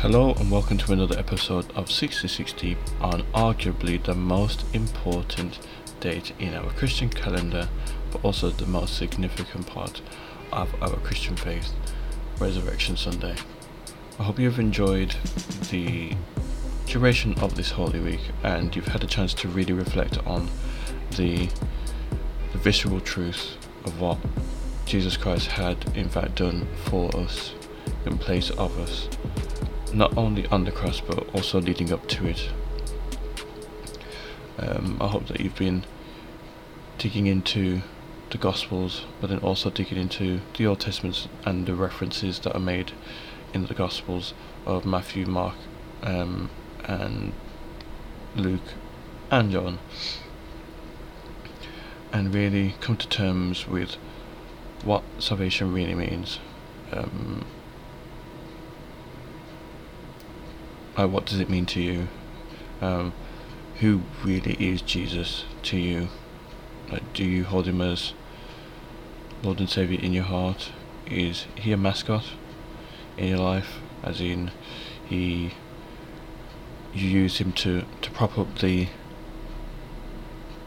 Hello and welcome to another episode of 66 Deep on arguably the most important date in our Christian calendar, but also the most significant part of our Christian faith, Resurrection Sunday. I hope you've enjoyed the duration of this Holy Week and you've had a chance to really reflect on the, the visceral truth of what Jesus Christ had in fact done for us in place of us not only on the cross but also leading up to it. Um, I hope that you've been digging into the Gospels, but then also digging into the Old Testament and the references that are made in the Gospels of Matthew, Mark, um, and Luke, and John, and really come to terms with what salvation really means. Um, what does it mean to you? Um, who really is Jesus to you? Like, do you hold him as Lord and Savior in your heart? Is he a mascot in your life? As in, he you use him to to prop up the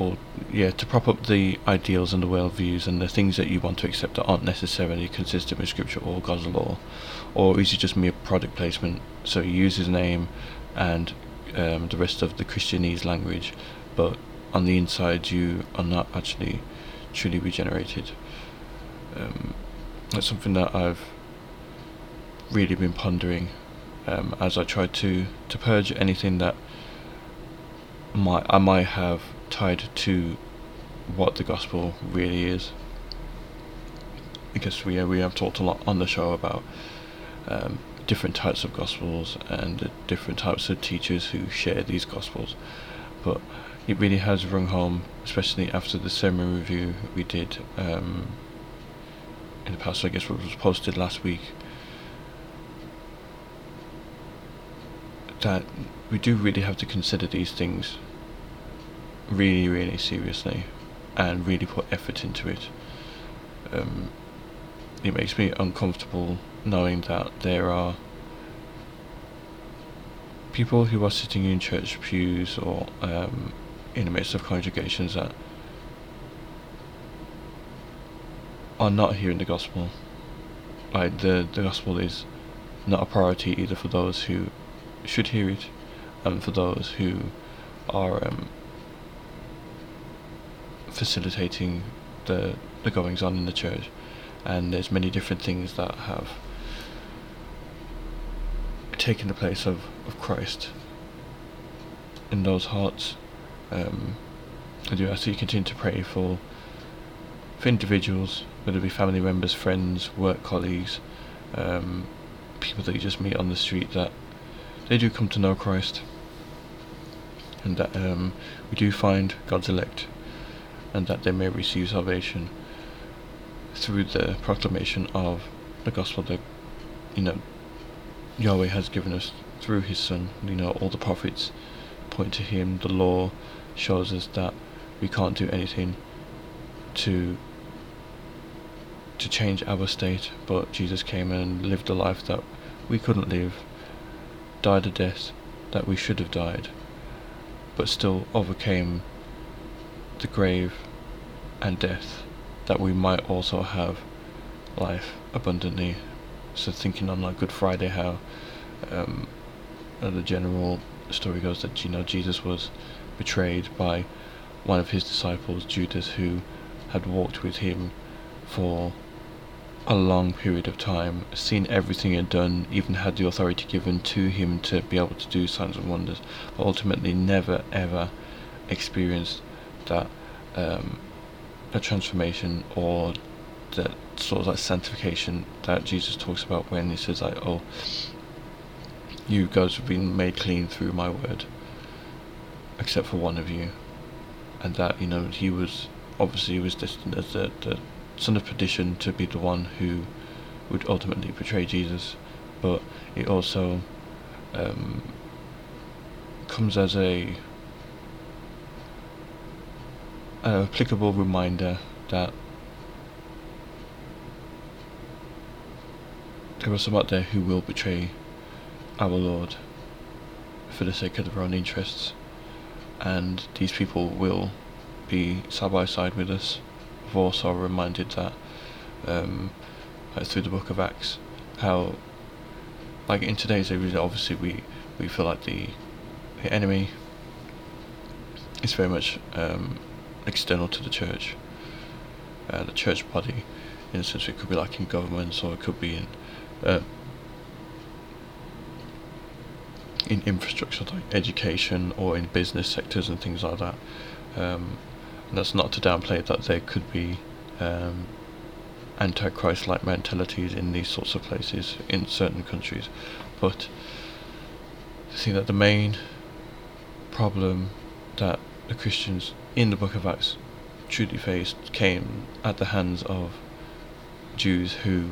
or yeah to prop up the ideals and the worldviews and the things that you want to accept that aren't necessarily consistent with scripture or God's law, or is it just mere product placement? So you use his name and um, the rest of the Christianese language, but on the inside you are not actually truly regenerated. Um, that's something that I've really been pondering um, as I try to to purge anything that might I might have tied to what the gospel really is. Because we we have talked a lot on the show about um, different types of gospels and different types of teachers who share these gospels, but it really has rung home, especially after the sermon review we did um, in the past. I guess what was posted last week. That we do really have to consider these things really, really seriously and really put effort into it. Um, it makes me uncomfortable knowing that there are people who are sitting in church pews or um, in the midst of congregations that are not hearing the gospel. Like the the gospel is not a priority either for those who should hear it and for those who are um, facilitating the the goings on in the church, and there's many different things that have taken the place of, of Christ in those hearts. Um, I do ask that you continue to pray for for individuals, whether it be family members, friends, work colleagues, um, people that you just meet on the street, that they do come to know Christ, and that um, we do find God's elect and that they may receive salvation through the proclamation of the gospel that you know Yahweh has given us through his son. You know all the prophets point to him. The law shows us that we can't do anything to to change our state but Jesus came and lived a life that we couldn't live died a death that we should have died but still overcame the grave and death, that we might also have life abundantly. So thinking on like Good Friday, how um, the general story goes that you know Jesus was betrayed by one of his disciples, Judas, who had walked with him for a long period of time, seen everything he'd done, even had the authority given to him to be able to do signs and wonders, but ultimately never ever experienced that um, a transformation or that sort of like sanctification that Jesus talks about when he says like, oh, you guys have been made clean through my word, except for one of you, and that you know he was obviously was destined as the, the son of perdition to be the one who would ultimately betray Jesus, but it also um, comes as a an applicable reminder that there are some out there who will betray our Lord for the sake of their own interests, and these people will be side by side with us. We've also reminded that um, through the book of Acts, how like in today's age, obviously we, we feel like the, the enemy is very much um, external to the church, uh, the church body. In a sense, it could be like in governments, or it could be in uh, in infrastructure like education or in business sectors and things like that. Um, and that's not to downplay that there could be um, anti-Christ-like mentalities in these sorts of places in certain countries, but I think that the main problem that the Christians in the Book of Acts truly faced came at the hands of Jews who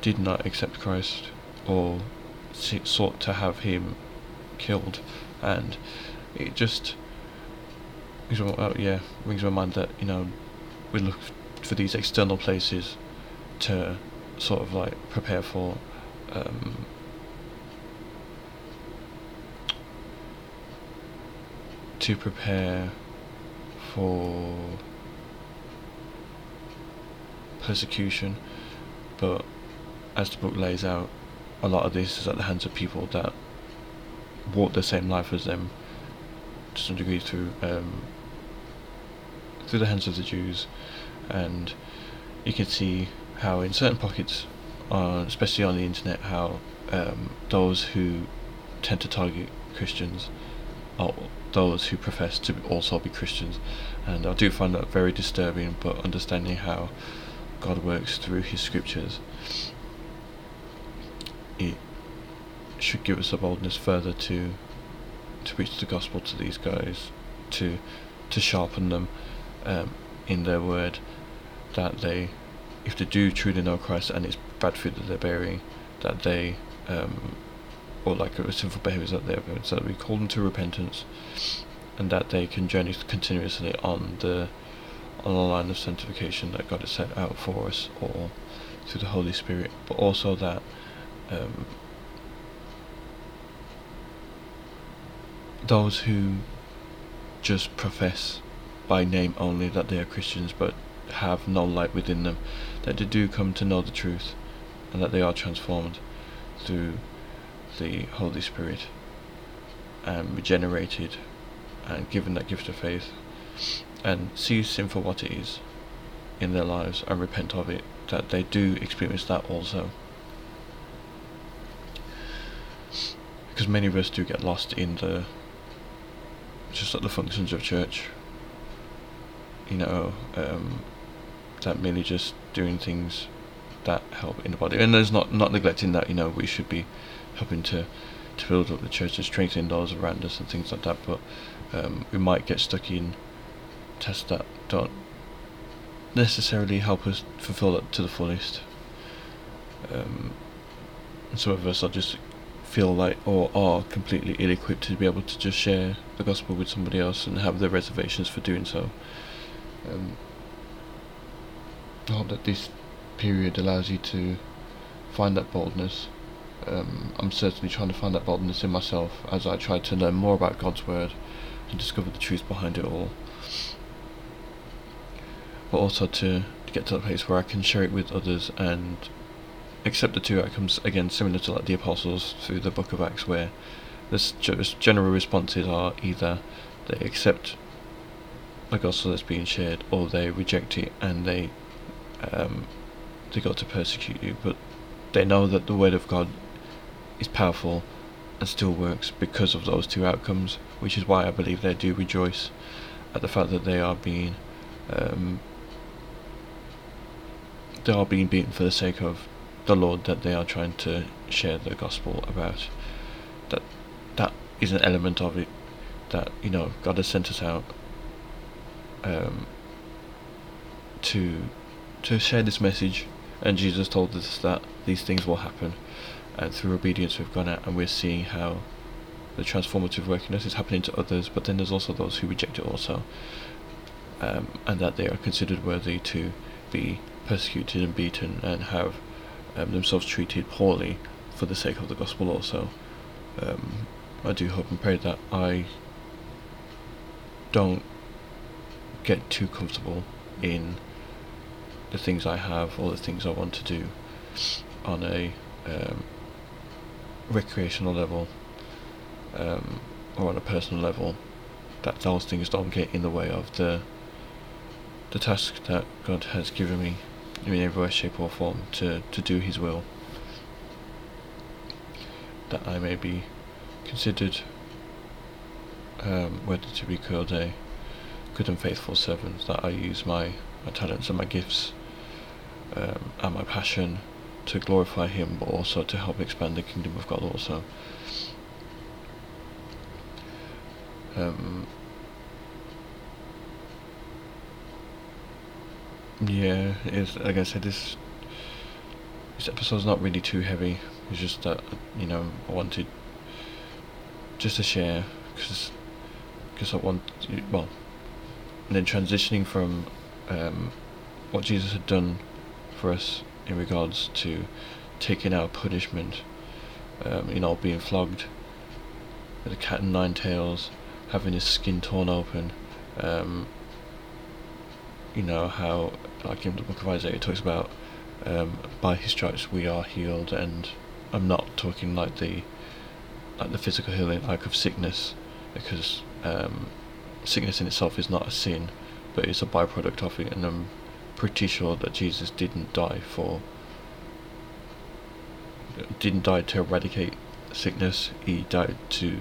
did not accept Christ or sought to have him killed, and it just oh, yeah brings my mind that you know we look for these external places to sort of like prepare for um, to prepare for persecution but as the book lays out a lot of this is at the hands of people that walk the same life as them to some degree through um, through the hands of the Jews. And you can see how in certain pockets, uh, especially on the internet, how um, those who tend to target Christians are those who profess to also be Christians, and I do find that very disturbing. But understanding how God works through His scriptures, it should give us a boldness further to to preach the gospel to these guys, to to sharpen them um, in their word, that they, if they do truly know Christ and it's bad fruit that they're bearing, that they, um, or like sinful behaviours that they're bearing, so that we call them to repentance, and that they can journey continuously on the on the line of sanctification that God has set out for us, or through the Holy Spirit, but also that. Um, those who just profess by name only that they are Christians but have no light within them, that they do come to know the truth and that they are transformed through the Holy Spirit and regenerated and given that gift of faith and see sin for what it is in their lives and repent of it, that they do experience that also. Because many of us do get lost in the just like the functions of church. You know, um, that merely just doing things that help in the body. And there's not not neglecting that you know we should be helping to to build up the church and strengthen those around us and things like that. But um, we might get stuck in tests that don't necessarily help us fulfill it to the fullest. Um, some of us are just feel like or are completely ill-equipped to be able to just share the gospel with somebody else and have their reservations for doing so. Um, I hope that this period allows you to find that boldness. Um, I'm certainly trying to find that boldness in myself as I try to learn more about God's Word and discover the truth behind it all. But also to, to get to the place where I can share it with others and accept the two outcomes, again, similar to like the Apostles through the book of Acts, where the general responses are either they accept the gospel that's being shared or they reject it and they um, they got to persecute you, but they know that the word of God is powerful and still works because of those two outcomes, which is why I believe they do rejoice at the fact that they are being um, they are being beaten for the sake of the Lord that they are trying to share the gospel about. That that is an element of it that you know God has sent us out um, to to share this message, and Jesus told us that these things will happen, and through obedience we've gone out and we're seeing how the transformative work in us is happening to others, but then there's also those who reject it also, um, and that they are considered worthy to be persecuted and beaten and have um, themselves treated poorly for the sake of the gospel also. Um, I do hope and pray that I don't get too comfortable in the things I have or the things I want to do on a um, recreational level um, or on a personal level that those things don't get in the way of the the task that God has given me in every way, shape or form to, to do his will. That I may be considered um, whether to be called a good and faithful servant that I use my, my talents and my gifts um, and my passion to glorify him but also to help expand the kingdom of God also um, yeah, it's like I said, this this episode's not really too heavy. It's just that you know I wanted just to share because because I want well, and then transitioning from um, what Jesus had done for us in regards to taking our punishment, um, you know, being flogged with a cat and nine tails, having his skin torn open. Um, you know how, like in the book of Isaiah, it talks about um, by his stripes we are healed, and I'm not talking like the like the physical healing, like of sickness, because um, sickness in itself is not a sin, but it's a byproduct of it, and I'm pretty sure that Jesus didn't die for didn't die to eradicate sickness. He died to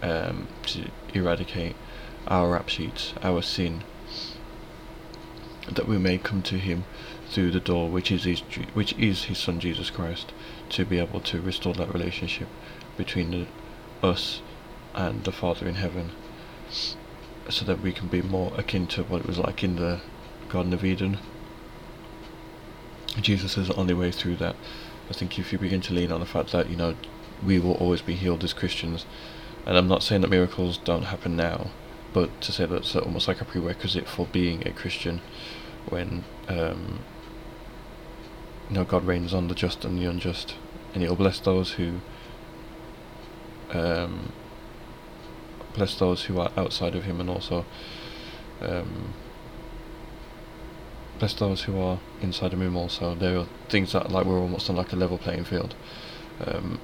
um, to eradicate our rap sheets, our sin, that we may come to Him through the door, which is His, which is His Son Jesus Christ, to be able to restore that relationship between the, us and the Father in heaven, so that we can be more akin to what it was like in the Garden of Eden. Jesus is the only way through that. I think if you begin to lean on the fact that you know we will always be healed as Christians, and I'm not saying that miracles don't happen now, but to say that's almost like a prerequisite for being a Christian when um, you know God rains on the just and the unjust, and He'll bless those who um, bless those who are outside of Him, and also um, bless those who are inside the Him. Also, there are things that like we're almost on like a level playing field. Um,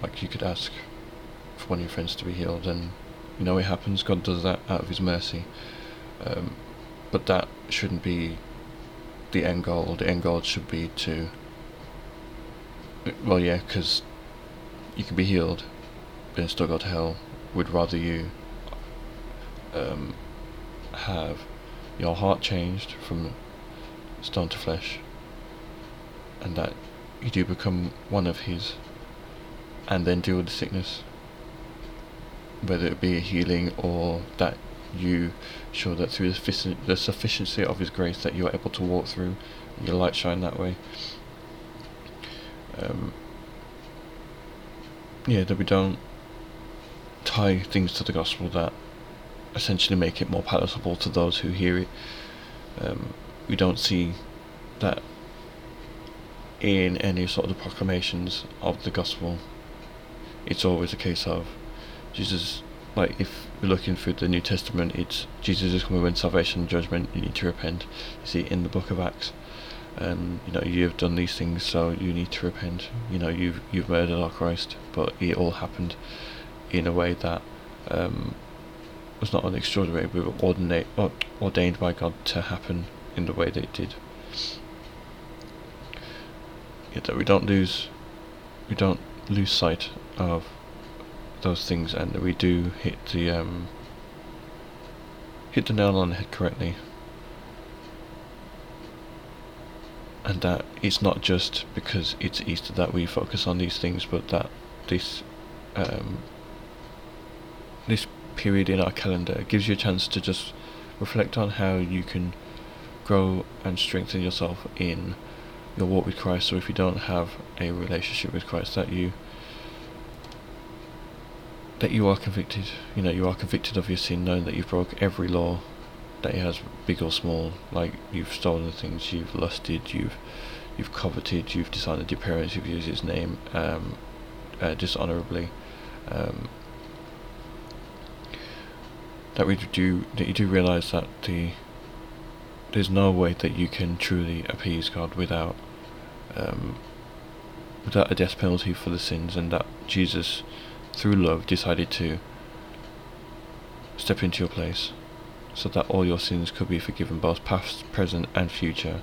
like you could ask for one of your friends to be healed, and you know it happens. God does that out of His mercy, um, but that shouldn't be the end goal. The end goal should be to, well, yeah, because you can be healed, but still go to hell. We'd rather you um, have your heart changed from stone to flesh, and that you do become one of His, and then deal with the sickness whether it be a healing or that you show that through the sufficiency of His grace that you are able to walk through, your light shine that way. Um, yeah, that we don't tie things to the gospel that essentially make it more palatable to those who hear it. Um, we don't see that in any sort of the proclamations of the gospel. It's always a case of Jesus, like if we're looking through the New Testament, it's Jesus is coming when salvation and judgment. You need to repent. You see in the Book of Acts, and you know you have done these things, so you need to repent. You know you've you've murdered our Christ, but it all happened in a way that um, was not an extraordinary, but ordinate, ordained by God to happen in the way they did. Yet that we don't lose, we don't lose sight of those things and that we do hit the um, hit the nail on the head correctly and that it's not just because it's Easter that we focus on these things but that this um, this period in our calendar gives you a chance to just reflect on how you can grow and strengthen yourself in your walk with Christ so if you don't have a relationship with Christ that you that you are convicted. You know, you are convicted of your sin, knowing that you've broke every law that he has, big or small. Like you've stolen things, you've lusted, you've you've coveted, you've dishonored your parents, you've used his name um, uh, dishonorably. Um, that we do that you do realize that the there's no way that you can truly appease God without um, without a death penalty for the sins, and that Jesus, through love, decided to step into your place, so that all your sins could be forgiven, both past, present, and future.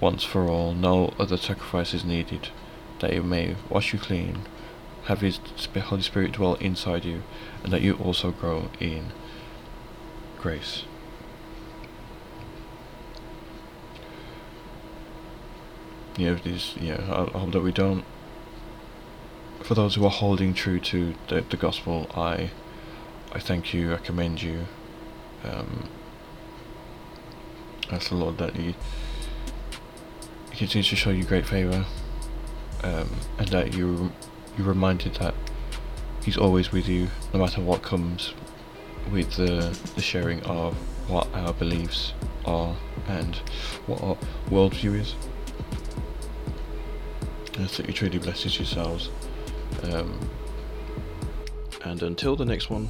Once for all, no other sacrifice is needed, that He may wash you clean, have His Holy Spirit dwell inside you, and that you also grow in grace. You know, these, you know, I, hope that we don't. For those who are holding true to the, the gospel, I, I thank you, I commend you. Um, ask the Lord that He, he continues to show you great favour, um, and that you you're reminded that He's always with you, no matter what comes with the the sharing of what our beliefs are and what our worldview is. I think you truly blesses yourselves. Um, and until the next one,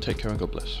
take care and God bless.